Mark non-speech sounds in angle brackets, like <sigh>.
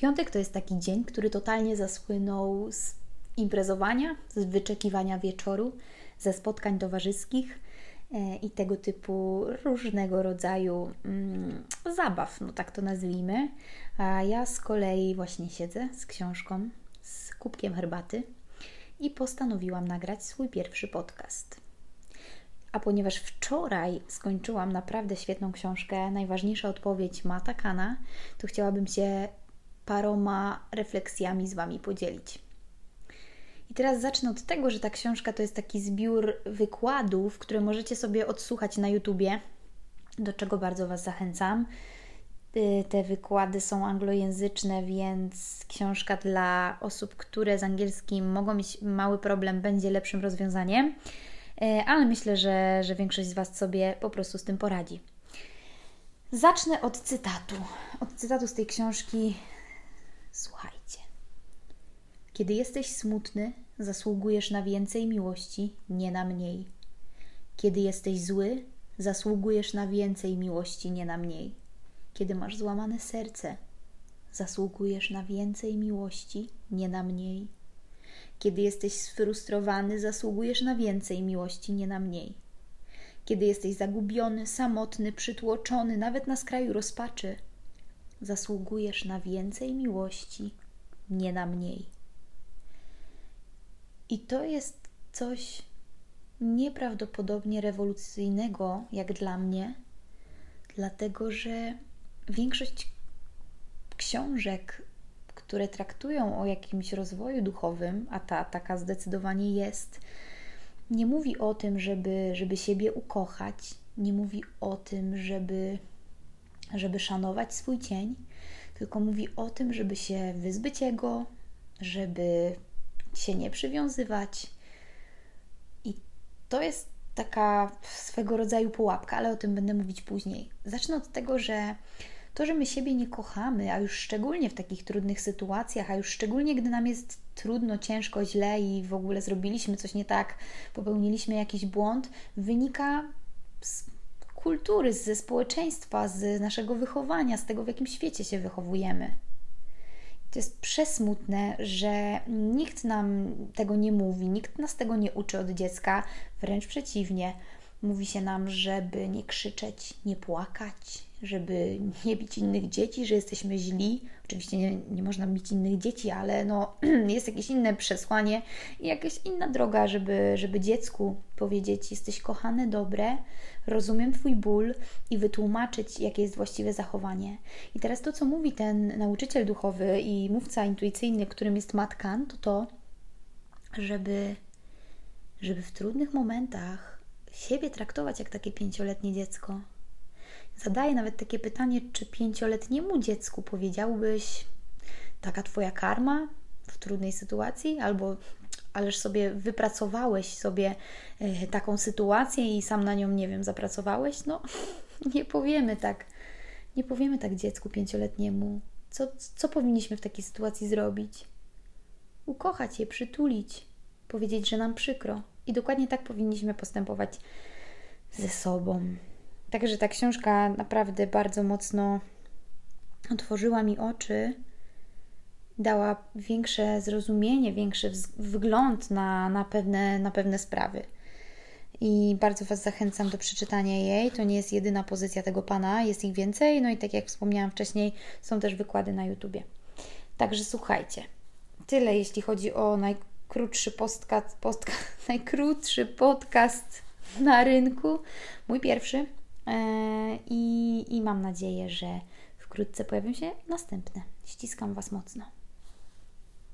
Piątek to jest taki dzień, który totalnie zasłynął z imprezowania, z wyczekiwania wieczoru, ze spotkań towarzyskich e, i tego typu różnego rodzaju mm, zabaw, no tak to nazwijmy. A ja z kolei właśnie siedzę z książką, z kubkiem herbaty i postanowiłam nagrać swój pierwszy podcast. A ponieważ wczoraj skończyłam naprawdę świetną książkę, najważniejsza odpowiedź Mata Kana, to chciałabym się paroma refleksjami z Wami podzielić. I teraz zacznę od tego, że ta książka to jest taki zbiór wykładów, które możecie sobie odsłuchać na YouTubie, do czego bardzo Was zachęcam. Y, te wykłady są anglojęzyczne, więc książka dla osób, które z angielskim mogą mieć mały problem, będzie lepszym rozwiązaniem, y, ale myślę, że, że większość z Was sobie po prostu z tym poradzi. Zacznę od cytatu. Od cytatu z tej książki. Słuchajcie. Kiedy jesteś smutny, zasługujesz na więcej miłości, nie na mniej. Kiedy jesteś zły, zasługujesz na więcej miłości, nie na mniej. Kiedy masz złamane serce, zasługujesz na więcej miłości, nie na mniej. Kiedy jesteś sfrustrowany, zasługujesz na więcej miłości, nie na mniej. Kiedy jesteś zagubiony, samotny, przytłoczony, nawet na skraju rozpaczy, zasługujesz na więcej miłości, nie na mniej. I to jest coś nieprawdopodobnie rewolucyjnego, jak dla mnie, dlatego że większość książek, które traktują o jakimś rozwoju duchowym, a ta taka zdecydowanie jest, nie mówi o tym, żeby, żeby siebie ukochać, nie mówi o tym, żeby, żeby szanować swój cień, tylko mówi o tym, żeby się wyzbyć jego, żeby się nie przywiązywać. I to jest taka swego rodzaju pułapka, ale o tym będę mówić później. Zacznę od tego, że to, że my siebie nie kochamy, a już szczególnie w takich trudnych sytuacjach, a już szczególnie gdy nam jest trudno, ciężko, źle i w ogóle zrobiliśmy coś nie tak, popełniliśmy jakiś błąd, wynika z kultury, ze społeczeństwa, z naszego wychowania, z tego, w jakim świecie się wychowujemy. To jest przesmutne, że nikt nam tego nie mówi, nikt nas tego nie uczy od dziecka, wręcz przeciwnie. Mówi się nam, żeby nie krzyczeć, nie płakać, żeby nie bić innych dzieci, że jesteśmy źli. Oczywiście nie, nie można bić innych dzieci, ale no, <clears throat> jest jakieś inne przesłanie i jakaś inna droga, żeby, żeby dziecku powiedzieć: Jesteś kochane, dobre, rozumiem Twój ból i wytłumaczyć, jakie jest właściwe zachowanie. I teraz to, co mówi ten nauczyciel duchowy i mówca intuicyjny, którym jest Matkan, to to, żeby, żeby w trudnych momentach siebie traktować jak takie pięcioletnie dziecko zadaję nawet takie pytanie, czy pięcioletniemu dziecku powiedziałbyś taka Twoja karma w trudnej sytuacji, albo ależ sobie wypracowałeś sobie e, taką sytuację i sam na nią, nie wiem, zapracowałeś? No, <laughs> nie powiemy tak. Nie powiemy tak dziecku pięcioletniemu. Co, co powinniśmy w takiej sytuacji zrobić? Ukochać je, przytulić, powiedzieć, że nam przykro. I dokładnie tak powinniśmy postępować ze sobą. Także ta książka naprawdę bardzo mocno otworzyła mi oczy, dała większe zrozumienie, większy wgląd na, na, pewne, na pewne sprawy. I bardzo Was zachęcam do przeczytania jej. To nie jest jedyna pozycja tego pana, jest ich więcej. No i tak jak wspomniałam wcześniej, są też wykłady na YouTubie. Także słuchajcie. Tyle jeśli chodzi o najkrótszy podcast, podcast <laughs> najkrótszy podcast na rynku. Mój pierwszy. E, I, I mam nadzieję, że wkrótce pojawią się następne. Ściskam Was mocno.